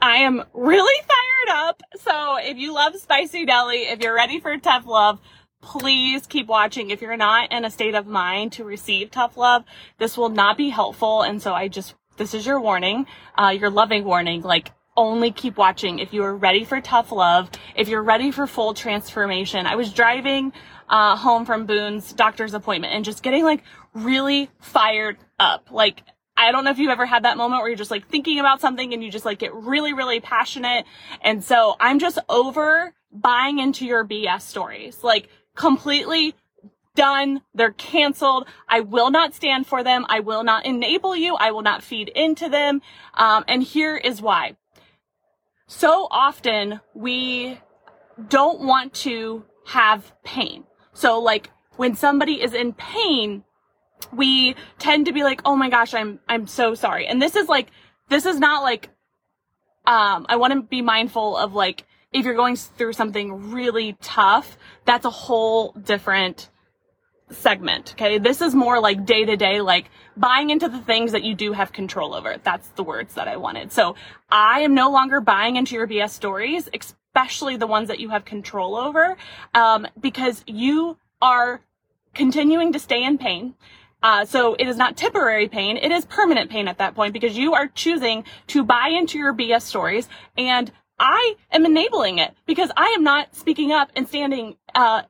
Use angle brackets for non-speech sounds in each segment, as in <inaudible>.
I am really fired up. So if you love spicy deli, if you're ready for tough love, please keep watching. If you're not in a state of mind to receive tough love, this will not be helpful. And so I just, this is your warning, uh, your loving warning. Like, only keep watching if you are ready for tough love, if you're ready for full transformation. I was driving uh, home from Boone's doctor's appointment and just getting like really fired up. Like, I don't know if you've ever had that moment where you're just like thinking about something and you just like get really, really passionate. And so I'm just over buying into your BS stories. Like, completely done. They're canceled. I will not stand for them. I will not enable you. I will not feed into them. Um, and here is why. So often we don't want to have pain. So like when somebody is in pain, we tend to be like, "Oh my gosh, I'm I'm so sorry." And this is like this is not like um I want to be mindful of like if you're going through something really tough, that's a whole different segment. Okay. This is more like day to day, like buying into the things that you do have control over. That's the words that I wanted. So I am no longer buying into your BS stories, especially the ones that you have control over, um, because you are continuing to stay in pain. Uh, so it is not temporary pain. It is permanent pain at that point because you are choosing to buy into your BS stories and I am enabling it because I am not speaking up and standing, uh,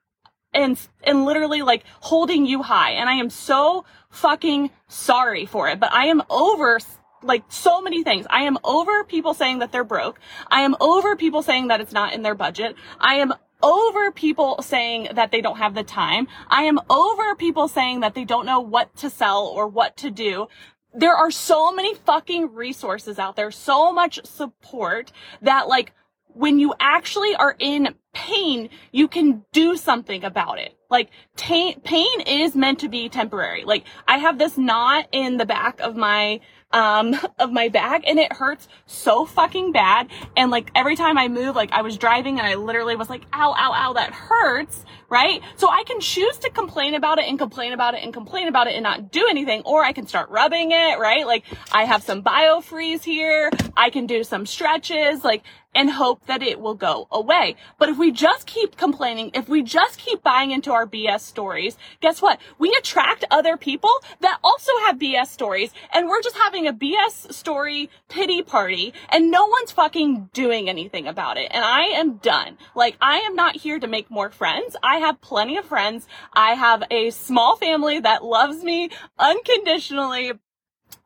and, and literally like holding you high. And I am so fucking sorry for it, but I am over like so many things. I am over people saying that they're broke. I am over people saying that it's not in their budget. I am over people saying that they don't have the time. I am over people saying that they don't know what to sell or what to do there are so many fucking resources out there, so much support that like when you actually are in pain, you can do something about it. Like pain is meant to be temporary. Like I have this knot in the back of my um, <laughs> of my back and it hurts so fucking bad. And like every time I move, like I was driving and I literally was like, ow, ow, ow, that hurts, right? So I can choose to complain about it and complain about it and complain about it and not do anything, or I can start rubbing it, right? Like I have some biofreeze here. I can do some stretches, like, and hope that it will go away. But if we just keep complaining, if we just keep buying into our BS stories, guess what? We attract other people that also have BS stories and we're just having a BS story pity party and no one's fucking doing anything about it. And I am done. Like, I am not here to make more friends. I have plenty of friends. I have a small family that loves me unconditionally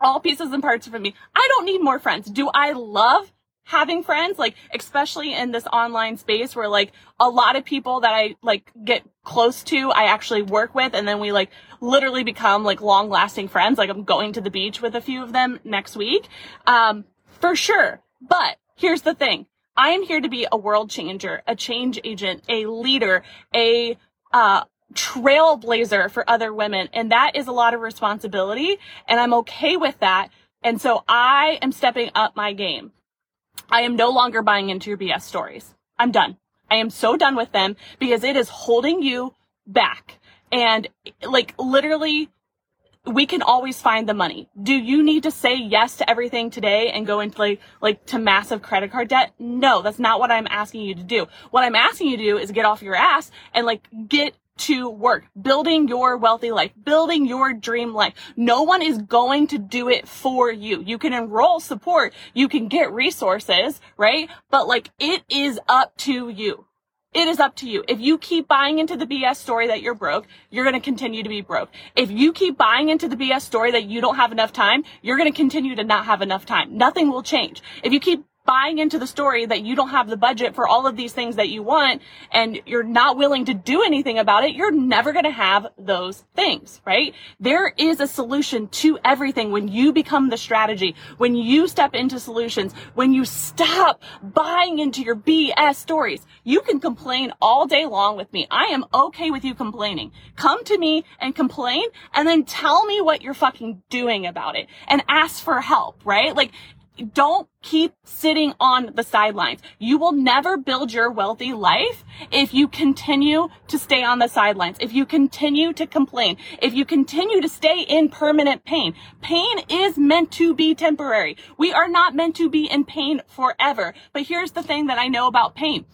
all pieces and parts of me. I don't need more friends. Do I love having friends, like, especially in this online space where like a lot of people that I like get close to, I actually work with and then we like literally become like long lasting friends. Like I'm going to the beach with a few of them next week. Um, for sure. But here's the thing. I am here to be a world changer, a change agent, a leader, a, uh, trailblazer for other women. And that is a lot of responsibility. And I'm okay with that. And so I am stepping up my game. I am no longer buying into your BS stories. I'm done. I am so done with them because it is holding you back. And like literally, we can always find the money. Do you need to say yes to everything today and go into like, like to massive credit card debt? No, that's not what I'm asking you to do. What I'm asking you to do is get off your ass and like get to work, building your wealthy life, building your dream life. No one is going to do it for you. You can enroll support, you can get resources, right? But like it is up to you. It is up to you. If you keep buying into the BS story that you're broke, you're going to continue to be broke. If you keep buying into the BS story that you don't have enough time, you're going to continue to not have enough time. Nothing will change. If you keep buying into the story that you don't have the budget for all of these things that you want and you're not willing to do anything about it, you're never going to have those things, right? There is a solution to everything when you become the strategy, when you step into solutions, when you stop buying into your BS stories. You can complain all day long with me. I am okay with you complaining. Come to me and complain and then tell me what you're fucking doing about it and ask for help, right? Like don't keep sitting on the sidelines. You will never build your wealthy life if you continue to stay on the sidelines, if you continue to complain, if you continue to stay in permanent pain. Pain is meant to be temporary. We are not meant to be in pain forever. But here's the thing that I know about pain.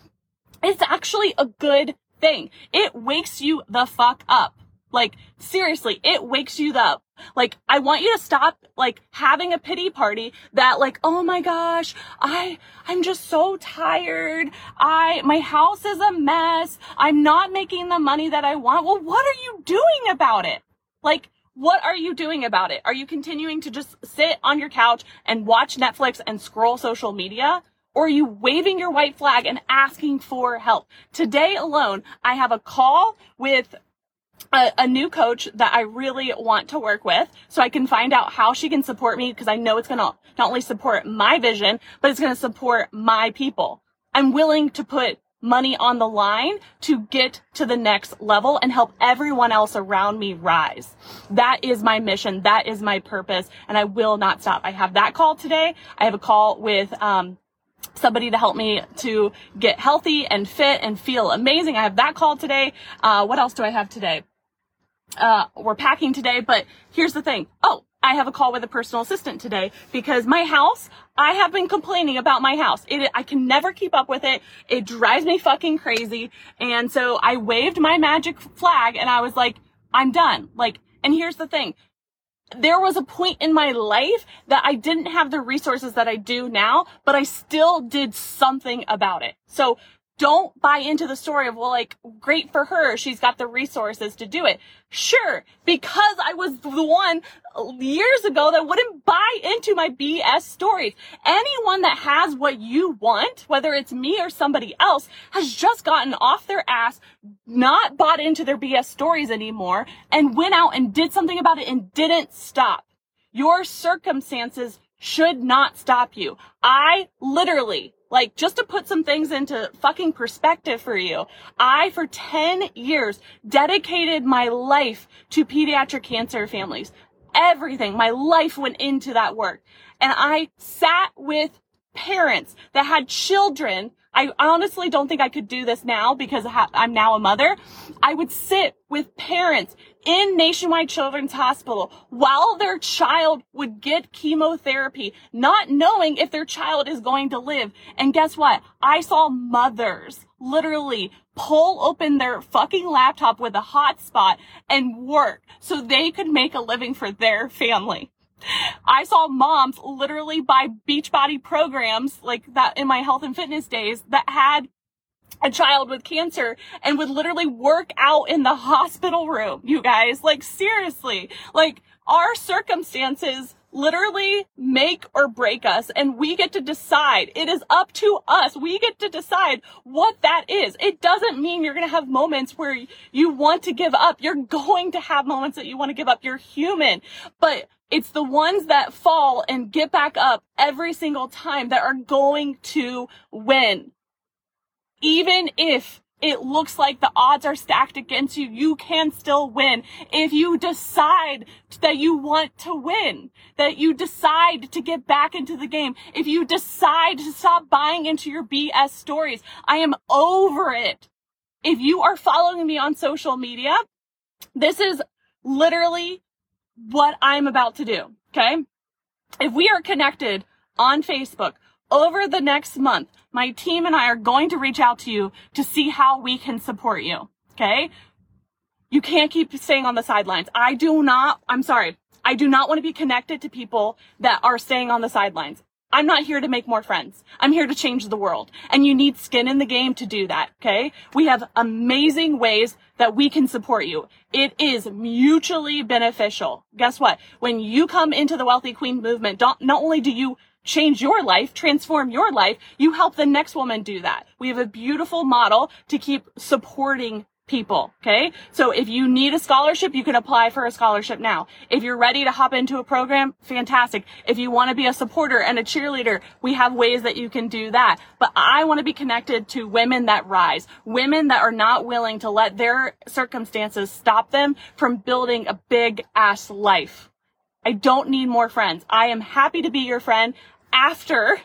It's actually a good thing. It wakes you the fuck up. Like, seriously, it wakes you up. Like, I want you to stop, like, having a pity party that, like, oh my gosh, I, I'm just so tired. I, my house is a mess. I'm not making the money that I want. Well, what are you doing about it? Like, what are you doing about it? Are you continuing to just sit on your couch and watch Netflix and scroll social media? Or are you waving your white flag and asking for help? Today alone, I have a call with a, a, new coach that I really want to work with so I can find out how she can support me because I know it's going to not only support my vision, but it's going to support my people. I'm willing to put money on the line to get to the next level and help everyone else around me rise. That is my mission. That is my purpose. And I will not stop. I have that call today. I have a call with, um, somebody to help me to get healthy and fit and feel amazing. I have that call today. Uh, what else do I have today? Uh, we're packing today, but here's the thing. Oh, I have a call with a personal assistant today because my house, I have been complaining about my house. It, I can never keep up with it. It drives me fucking crazy. And so I waved my magic flag and I was like, I'm done. Like, and here's the thing there was a point in my life that I didn't have the resources that I do now, but I still did something about it. So don't buy into the story of, well, like, great for her. She's got the resources to do it. Sure, because I was the one years ago that wouldn't buy into my BS stories. Anyone that has what you want, whether it's me or somebody else, has just gotten off their ass, not bought into their BS stories anymore, and went out and did something about it and didn't stop. Your circumstances should not stop you. I literally like, just to put some things into fucking perspective for you, I, for 10 years, dedicated my life to pediatric cancer families. Everything, my life went into that work. And I sat with parents that had children I honestly don't think I could do this now because I'm now a mother. I would sit with parents in Nationwide Children's Hospital while their child would get chemotherapy, not knowing if their child is going to live. And guess what? I saw mothers literally pull open their fucking laptop with a hotspot and work so they could make a living for their family. I saw moms literally buy Beachbody programs like that in my health and fitness days that had a child with cancer and would literally work out in the hospital room, you guys. Like seriously, like our circumstances literally make or break us and we get to decide. It is up to us. We get to decide what that is. It doesn't mean you're going to have moments where you want to give up. You're going to have moments that you want to give up. You're human, but it's the ones that fall and get back up every single time that are going to win. Even if it looks like the odds are stacked against you, you can still win. If you decide that you want to win, that you decide to get back into the game, if you decide to stop buying into your BS stories, I am over it. If you are following me on social media, this is literally what I'm about to do. Okay. If we are connected on Facebook over the next month, my team and I are going to reach out to you to see how we can support you. Okay. You can't keep staying on the sidelines. I do not, I'm sorry. I do not want to be connected to people that are staying on the sidelines. I'm not here to make more friends. I'm here to change the world. And you need skin in the game to do that. Okay. We have amazing ways that we can support you. It is mutually beneficial. Guess what? When you come into the Wealthy Queen movement, not only do you change your life, transform your life, you help the next woman do that. We have a beautiful model to keep supporting people. Okay. So if you need a scholarship, you can apply for a scholarship now. If you're ready to hop into a program, fantastic. If you want to be a supporter and a cheerleader, we have ways that you can do that. But I want to be connected to women that rise, women that are not willing to let their circumstances stop them from building a big ass life. I don't need more friends. I am happy to be your friend after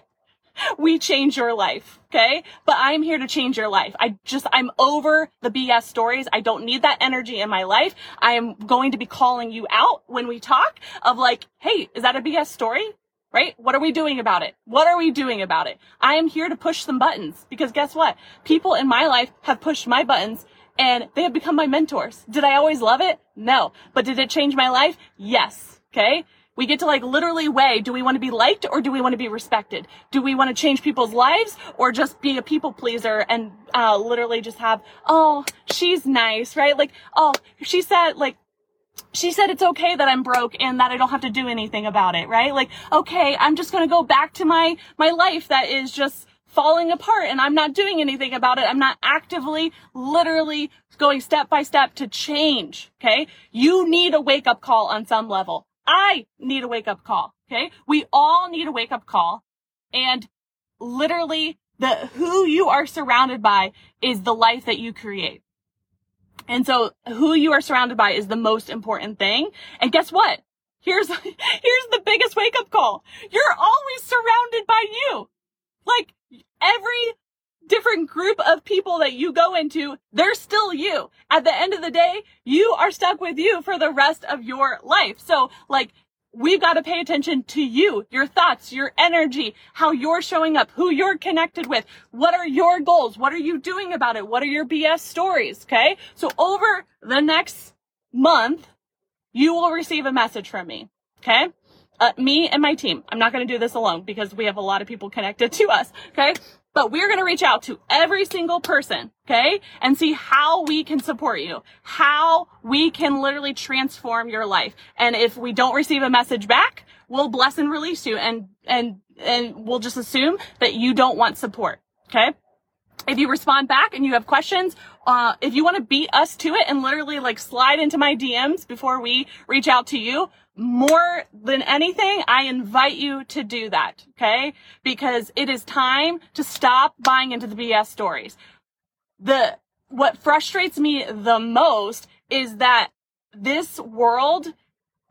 we change your life. Okay. But I'm here to change your life. I just, I'm over the BS stories. I don't need that energy in my life. I am going to be calling you out when we talk of like, Hey, is that a BS story? Right? What are we doing about it? What are we doing about it? I am here to push some buttons because guess what? People in my life have pushed my buttons and they have become my mentors. Did I always love it? No. But did it change my life? Yes. Okay. We get to like literally weigh, do we want to be liked or do we want to be respected? Do we want to change people's lives or just be a people pleaser and uh, literally just have, oh, she's nice, right? Like, oh, she said like, she said it's okay that I'm broke and that I don't have to do anything about it, right? Like, okay, I'm just going to go back to my, my life that is just falling apart and I'm not doing anything about it. I'm not actively, literally going step by step to change. Okay. You need a wake up call on some level. I need a wake up call. Okay. We all need a wake up call and literally the who you are surrounded by is the life that you create. And so who you are surrounded by is the most important thing. And guess what? Here's, <laughs> here's the biggest wake up call. You're always surrounded by you. Like every different group of people that you go into, they're still you. At the end of the day, you are stuck with you for the rest of your life. So like, we've got to pay attention to you, your thoughts, your energy, how you're showing up, who you're connected with. What are your goals? What are you doing about it? What are your BS stories? Okay. So over the next month, you will receive a message from me. Okay. Uh, me and my team. I'm not going to do this alone because we have a lot of people connected to us. Okay. But we're going to reach out to every single person, okay? And see how we can support you, how we can literally transform your life. And if we don't receive a message back, we'll bless and release you and, and, and we'll just assume that you don't want support, okay? If you respond back and you have questions, uh, if you want to beat us to it and literally like slide into my DMs before we reach out to you, more than anything, I invite you to do that. Okay. Because it is time to stop buying into the BS stories. The, what frustrates me the most is that this world,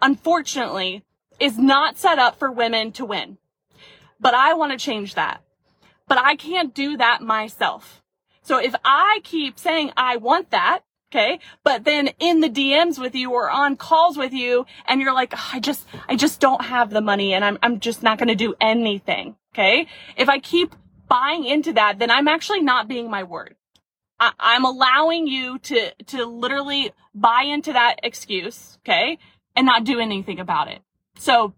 unfortunately, is not set up for women to win. But I want to change that. But I can't do that myself. So if I keep saying I want that, Okay. But then in the DMs with you or on calls with you and you're like, oh, I just, I just don't have the money and I'm, I'm just not going to do anything. Okay. If I keep buying into that, then I'm actually not being my word. I, I'm allowing you to, to literally buy into that excuse. Okay. And not do anything about it. So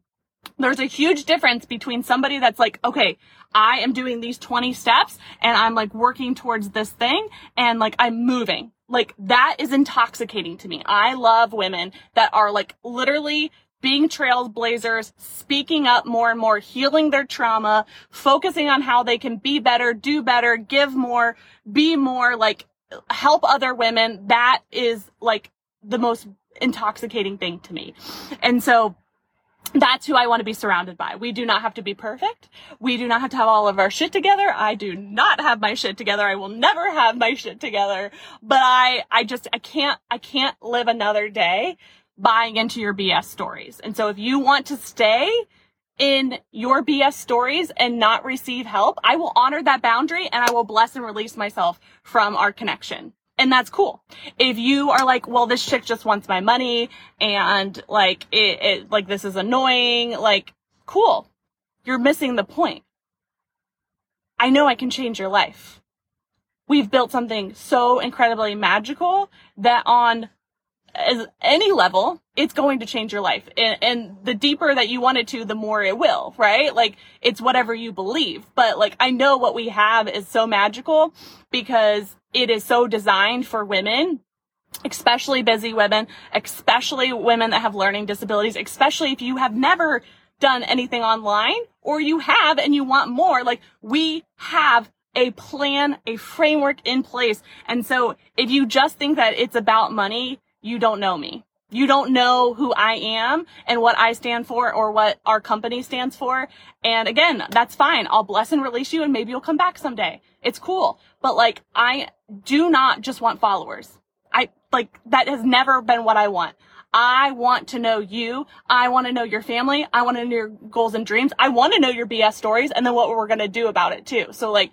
there's a huge difference between somebody that's like, okay, I am doing these 20 steps and I'm like working towards this thing and like I'm moving like that is intoxicating to me. I love women that are like literally being trailblazers, speaking up more and more, healing their trauma, focusing on how they can be better, do better, give more, be more, like help other women. That is like the most intoxicating thing to me. And so that's who I want to be surrounded by. We do not have to be perfect. We do not have to have all of our shit together. I do not have my shit together. I will never have my shit together. But I, I just, I can't, I can't live another day buying into your BS stories. And so if you want to stay in your BS stories and not receive help, I will honor that boundary and I will bless and release myself from our connection and that's cool. If you are like, well, this chick just wants my money and like it, it, like this is annoying, like cool. You're missing the point. I know I can change your life. We've built something so incredibly magical that on as any level, it's going to change your life. And, and, the deeper that you want it to, the more it will, right? Like, it's whatever you believe. But like, I know what we have is so magical because it is so designed for women especially busy women, especially women that have learning disabilities, especially if you have never done anything online or you have and you want more, like we have a plan, a framework in place. And so if you just think that it's about money, you don't know me. You don't know who I am and what I stand for or what our company stands for. And again, that's fine. I'll bless and release you and maybe you'll come back someday. It's cool. But like, I do not just want followers. I like, that has never been what I want. I want to know you. I want to know your family. I want to know your goals and dreams. I want to know your BS stories and then what we're going to do about it too. So like,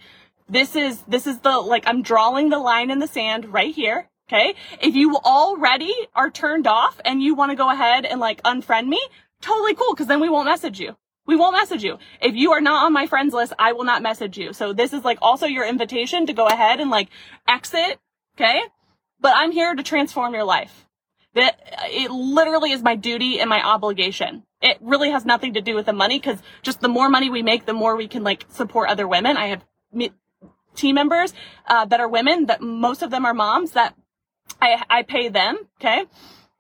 this is, this is the, like, I'm drawing the line in the sand right here. Okay. If you already are turned off and you want to go ahead and like unfriend me, totally cool. Cause then we won't message you. We won't message you. If you are not on my friends list, I will not message you. So this is like also your invitation to go ahead and like exit. Okay. But I'm here to transform your life. That it literally is my duty and my obligation. It really has nothing to do with the money because just the more money we make, the more we can like support other women. I have team members uh, that are women that most of them are moms that I, I pay them. Okay.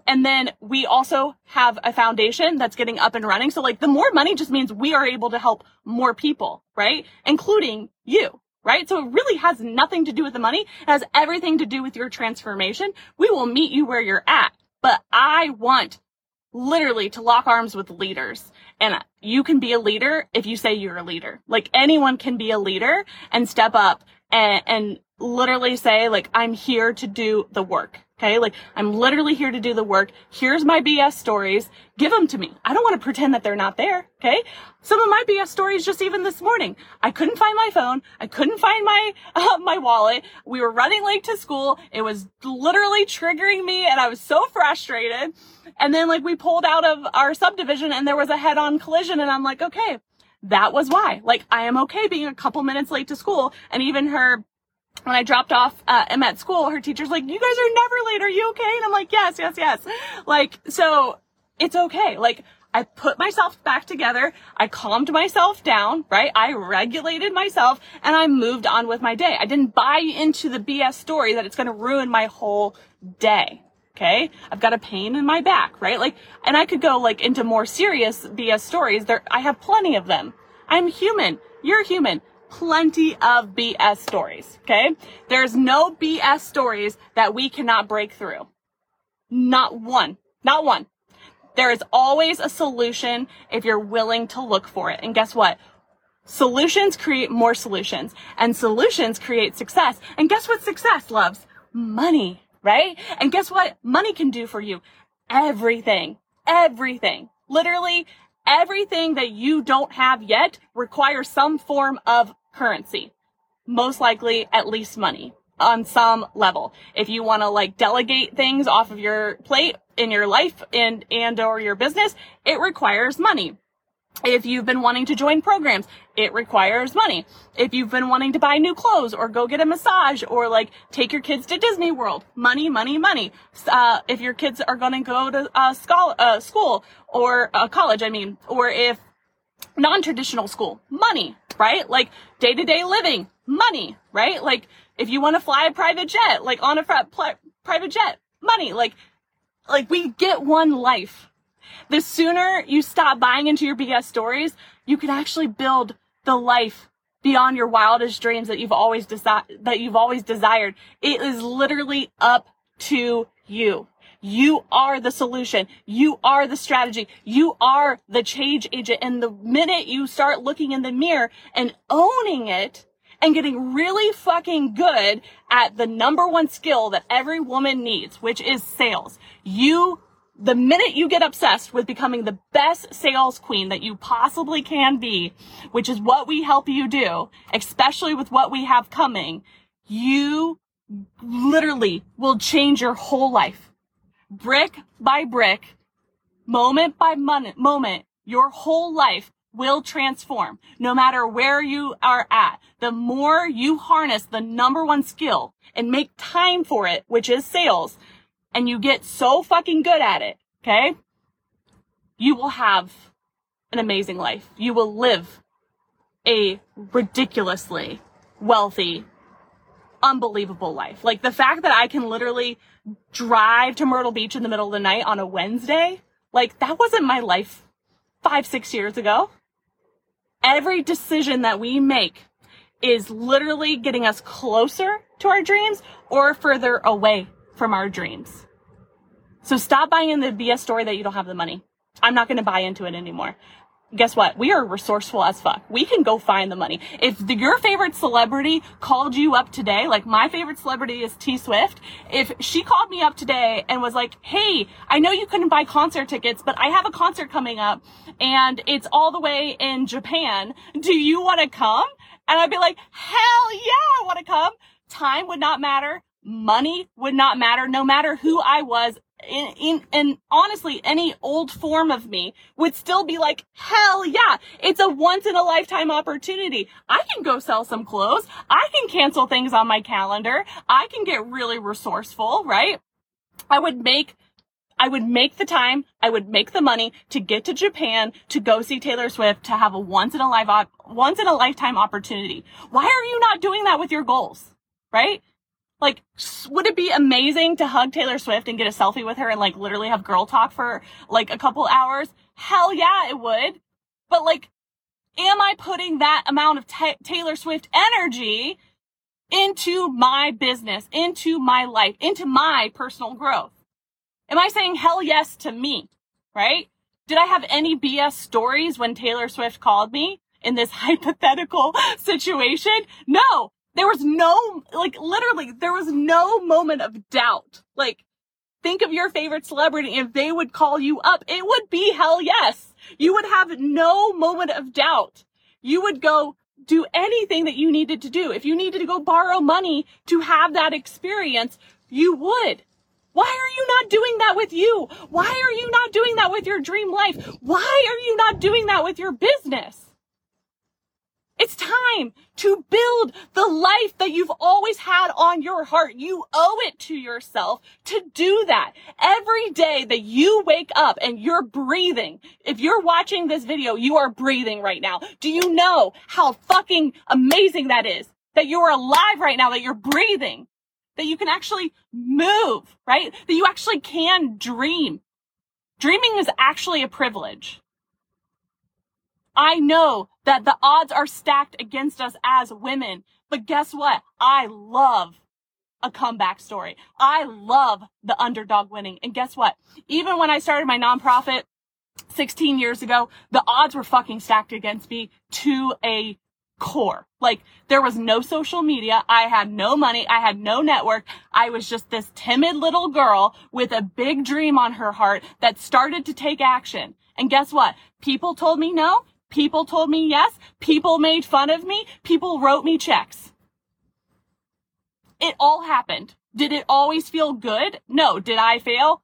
And then we also have a foundation that's getting up and running. So like the more money just means we are able to help more people, right? Including you, right? So it really has nothing to do with the money. It has everything to do with your transformation. We will meet you where you're at, but I want literally to lock arms with leaders. And you can be a leader if you say you're a leader. Like anyone can be a leader and step up and, and literally say like, I'm here to do the work. Okay. Like I'm literally here to do the work. Here's my BS stories. Give them to me. I don't want to pretend that they're not there. Okay. Some of my BS stories just even this morning. I couldn't find my phone. I couldn't find my, <laughs> uh, my wallet. We were running late to school. It was literally triggering me and I was so frustrated. And then like we pulled out of our subdivision and there was a head on collision and I'm like, okay, that was why. Like I am okay being a couple minutes late to school and even her when I dropped off uh, Emma at school, her teacher's like, "You guys are never late. Are you okay?" And I'm like, "Yes, yes, yes." Like, so it's okay. Like, I put myself back together. I calmed myself down, right? I regulated myself and I moved on with my day. I didn't buy into the BS story that it's going to ruin my whole day. Okay. I've got a pain in my back, right? Like, and I could go like into more serious BS stories. There, I have plenty of them. I'm human. You're human plenty of BS stories. Okay. There's no BS stories that we cannot break through. Not one. Not one. There is always a solution if you're willing to look for it. And guess what? Solutions create more solutions and solutions create success. And guess what success loves? Money, right? And guess what money can do for you? Everything. Everything. Literally everything that you don't have yet requires some form of currency. Most likely at least money on some level. If you want to like delegate things off of your plate in your life and, and or your business, it requires money. If you've been wanting to join programs, it requires money. If you've been wanting to buy new clothes or go get a massage or like take your kids to Disney World, money, money, money. Uh, if your kids are going to go to uh, school, uh, school or uh, college, I mean, or if non-traditional school, money, right? Like day to day living, money, right? Like if you want to fly a private jet, like on a pl- private jet, money, like, like we get one life. The sooner you stop buying into your BS stories, you can actually build the life beyond your wildest dreams that you've always desi- that you've always desired. It is literally up to you. You are the solution. You are the strategy. You are the change agent. And the minute you start looking in the mirror and owning it and getting really fucking good at the number one skill that every woman needs, which is sales, you the minute you get obsessed with becoming the best sales queen that you possibly can be, which is what we help you do, especially with what we have coming, you literally will change your whole life brick by brick, moment by moment, your whole life will transform no matter where you are at. The more you harness the number one skill and make time for it, which is sales, and you get so fucking good at it, okay? You will have an amazing life. You will live a ridiculously wealthy, unbelievable life. Like the fact that I can literally drive to Myrtle Beach in the middle of the night on a Wednesday, like that wasn't my life five, six years ago. Every decision that we make is literally getting us closer to our dreams or further away from our dreams. So stop buying in the BS story that you don't have the money. I'm not going to buy into it anymore. guess what? We are resourceful as fuck. We can go find the money. If the, your favorite celebrity called you up today, like my favorite celebrity is T Swift, if she called me up today and was like, Hey, I know you couldn't buy concert tickets, but I have a concert coming up and it's all the way in Japan. Do you want to come? And I'd be like, hell yeah, I want to come. Time would not matter. Money would not matter. No matter who I was, in, in, and honestly, any old form of me would still be like, hell yeah, it's a once in a lifetime opportunity. I can go sell some clothes. I can cancel things on my calendar. I can get really resourceful, right? I would make I would make the time, I would make the money to get to Japan to go see Taylor Swift to have a once in a life once in a lifetime opportunity. Why are you not doing that with your goals? Right? Like, would it be amazing to hug Taylor Swift and get a selfie with her and like literally have girl talk for like a couple hours? Hell yeah, it would. But like, am I putting that amount of ta- Taylor Swift energy into my business, into my life, into my personal growth? Am I saying hell yes to me? Right? Did I have any BS stories when Taylor Swift called me in this <laughs> hypothetical situation? No, there was no, like, literally, there was no moment of doubt. Like, think of your favorite celebrity. If they would call you up, it would be hell yes. You would have no moment of doubt. You would go do anything that you needed to do. If you needed to go borrow money to have that experience, you would. Why are you not doing that with you? Why are you not doing that with your dream life? Why are you not doing that with your business? It's time to build the life that you've always had on your heart. You owe it to yourself to do that. Every day that you wake up and you're breathing, if you're watching this video, you are breathing right now. Do you know how fucking amazing that is? That you're alive right now, that you're breathing, that you can actually move, right? That you actually can dream. Dreaming is actually a privilege. I know that the odds are stacked against us as women, but guess what? I love a comeback story. I love the underdog winning. And guess what? Even when I started my nonprofit 16 years ago, the odds were fucking stacked against me to a core. Like there was no social media. I had no money. I had no network. I was just this timid little girl with a big dream on her heart that started to take action. And guess what? People told me no. People told me yes. People made fun of me. People wrote me checks. It all happened. Did it always feel good? No. Did I fail?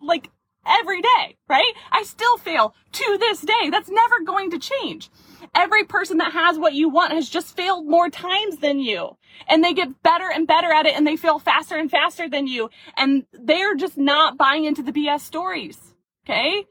Like every day, right? I still fail to this day. That's never going to change. Every person that has what you want has just failed more times than you. And they get better and better at it and they fail faster and faster than you. And they're just not buying into the BS stories. Okay?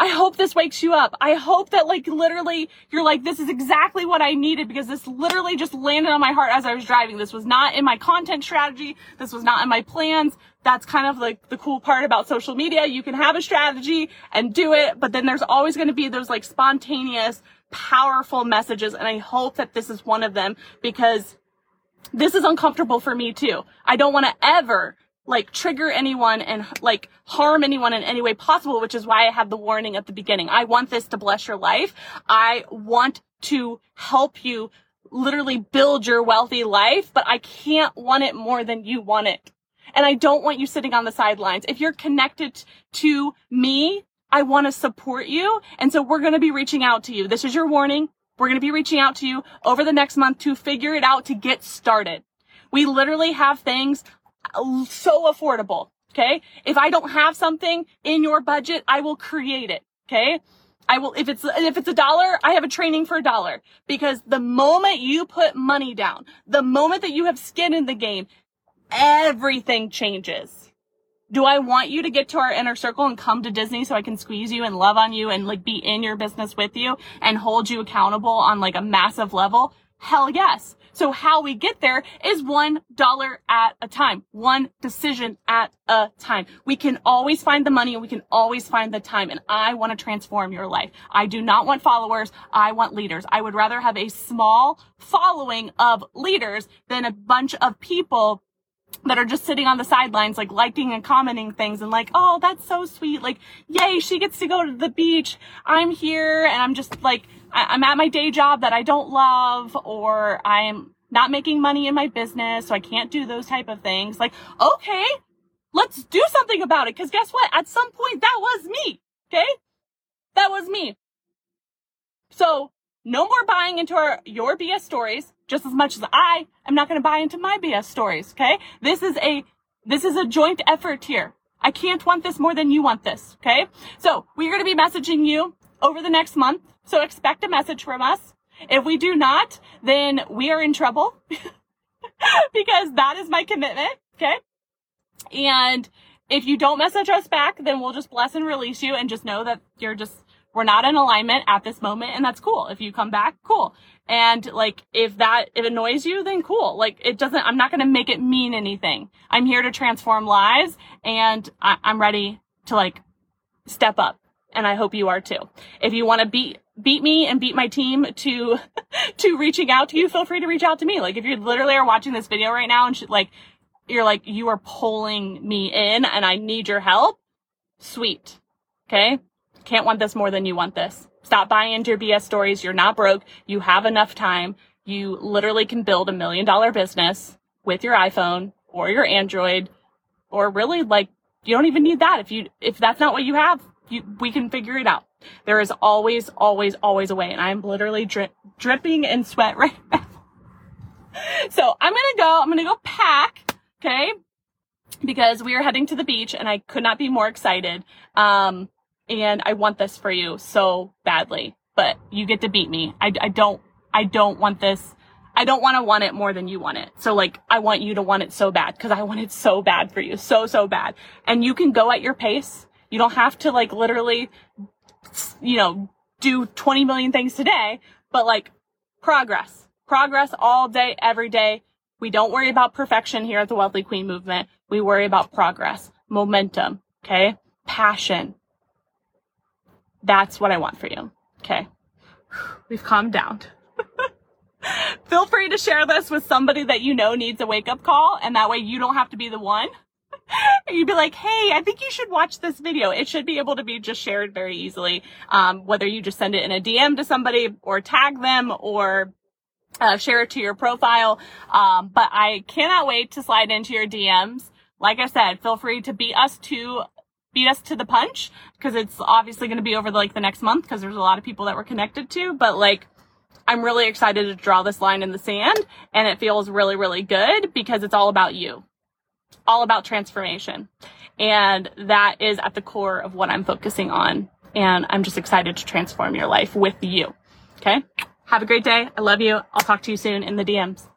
I hope this wakes you up. I hope that like literally you're like, this is exactly what I needed because this literally just landed on my heart as I was driving. This was not in my content strategy. This was not in my plans. That's kind of like the cool part about social media. You can have a strategy and do it, but then there's always going to be those like spontaneous, powerful messages. And I hope that this is one of them because this is uncomfortable for me too. I don't want to ever like trigger anyone and like harm anyone in any way possible, which is why I have the warning at the beginning. I want this to bless your life. I want to help you literally build your wealthy life, but I can't want it more than you want it. And I don't want you sitting on the sidelines. If you're connected to me, I want to support you. And so we're going to be reaching out to you. This is your warning. We're going to be reaching out to you over the next month to figure it out to get started. We literally have things so affordable. Okay. If I don't have something in your budget, I will create it. Okay. I will, if it's, if it's a dollar, I have a training for a dollar because the moment you put money down, the moment that you have skin in the game, everything changes. Do I want you to get to our inner circle and come to Disney so I can squeeze you and love on you and like be in your business with you and hold you accountable on like a massive level? Hell yes. So how we get there is one dollar at a time, one decision at a time. We can always find the money and we can always find the time. And I want to transform your life. I do not want followers. I want leaders. I would rather have a small following of leaders than a bunch of people that are just sitting on the sidelines, like liking and commenting things and like, oh, that's so sweet. Like, yay, she gets to go to the beach. I'm here and I'm just like, I- I'm at my day job that I don't love or I'm not making money in my business. So I can't do those type of things. Like, okay, let's do something about it. Cause guess what? At some point that was me. Okay. That was me. So no more buying into our, your BS stories just as much as I am not going to buy into my BS stories. Okay. This is a, this is a joint effort here. I can't want this more than you want this. Okay. So we're going to be messaging you over the next month. So expect a message from us. If we do not, then we are in trouble <laughs> because that is my commitment. Okay. And if you don't message us back, then we'll just bless and release you and just know that you're just we're not in alignment at this moment and that's cool. If you come back, cool. And like, if that, it annoys you, then cool. Like, it doesn't, I'm not going to make it mean anything. I'm here to transform lives and I, I'm ready to like step up. And I hope you are too. If you want to beat, beat me and beat my team to, <laughs> to reaching out to you, feel free to reach out to me. Like, if you literally are watching this video right now and like, you're like, you are pulling me in and I need your help. Sweet. Okay. Can't want this more than you want this. Stop buying into your BS stories. You're not broke. You have enough time. You literally can build a million dollar business with your iPhone or your Android or really like you don't even need that. If you, if that's not what you have, you, we can figure it out. There is always, always, always a way. And I'm literally dri- dripping in sweat <laughs> right now. so I'm going to go, I'm going to go pack. Okay. Because we are heading to the beach and I could not be more excited. Um, and I want this for you so badly, but you get to beat me. I, I don't, I don't want this. I don't want to want it more than you want it. So like, I want you to want it so bad because I want it so bad for you. So, so bad. And you can go at your pace. You don't have to like literally, you know, do 20 million things today, but like progress, progress all day, every day. We don't worry about perfection here at the Wealthy Queen movement. We worry about progress, momentum, okay? Passion, that's what I want for you. Okay. We've calmed down. <laughs> Feel free to share this with somebody that you know needs a wake up call, and that way you don't have to be the one. <laughs> You'd be like, hey, I think you should watch this video. It should be able to be just shared very easily. Um, whether you just send it in a DM to somebody or tag them or uh, share it to your profile. Um, but I cannot wait to slide into your DMs. Like I said, feel free to beat us to beat us to the punch because it's obviously going to be over the, like the next month because there's a lot of people that we're connected to. But like, I'm really excited to draw this line in the sand and it feels really, really good because it's all about you, all about transformation. And that is at the core of what I'm focusing on. And I'm just excited to transform your life with you. Okay. Have a great day. I love you. I'll talk to you soon in the DMs.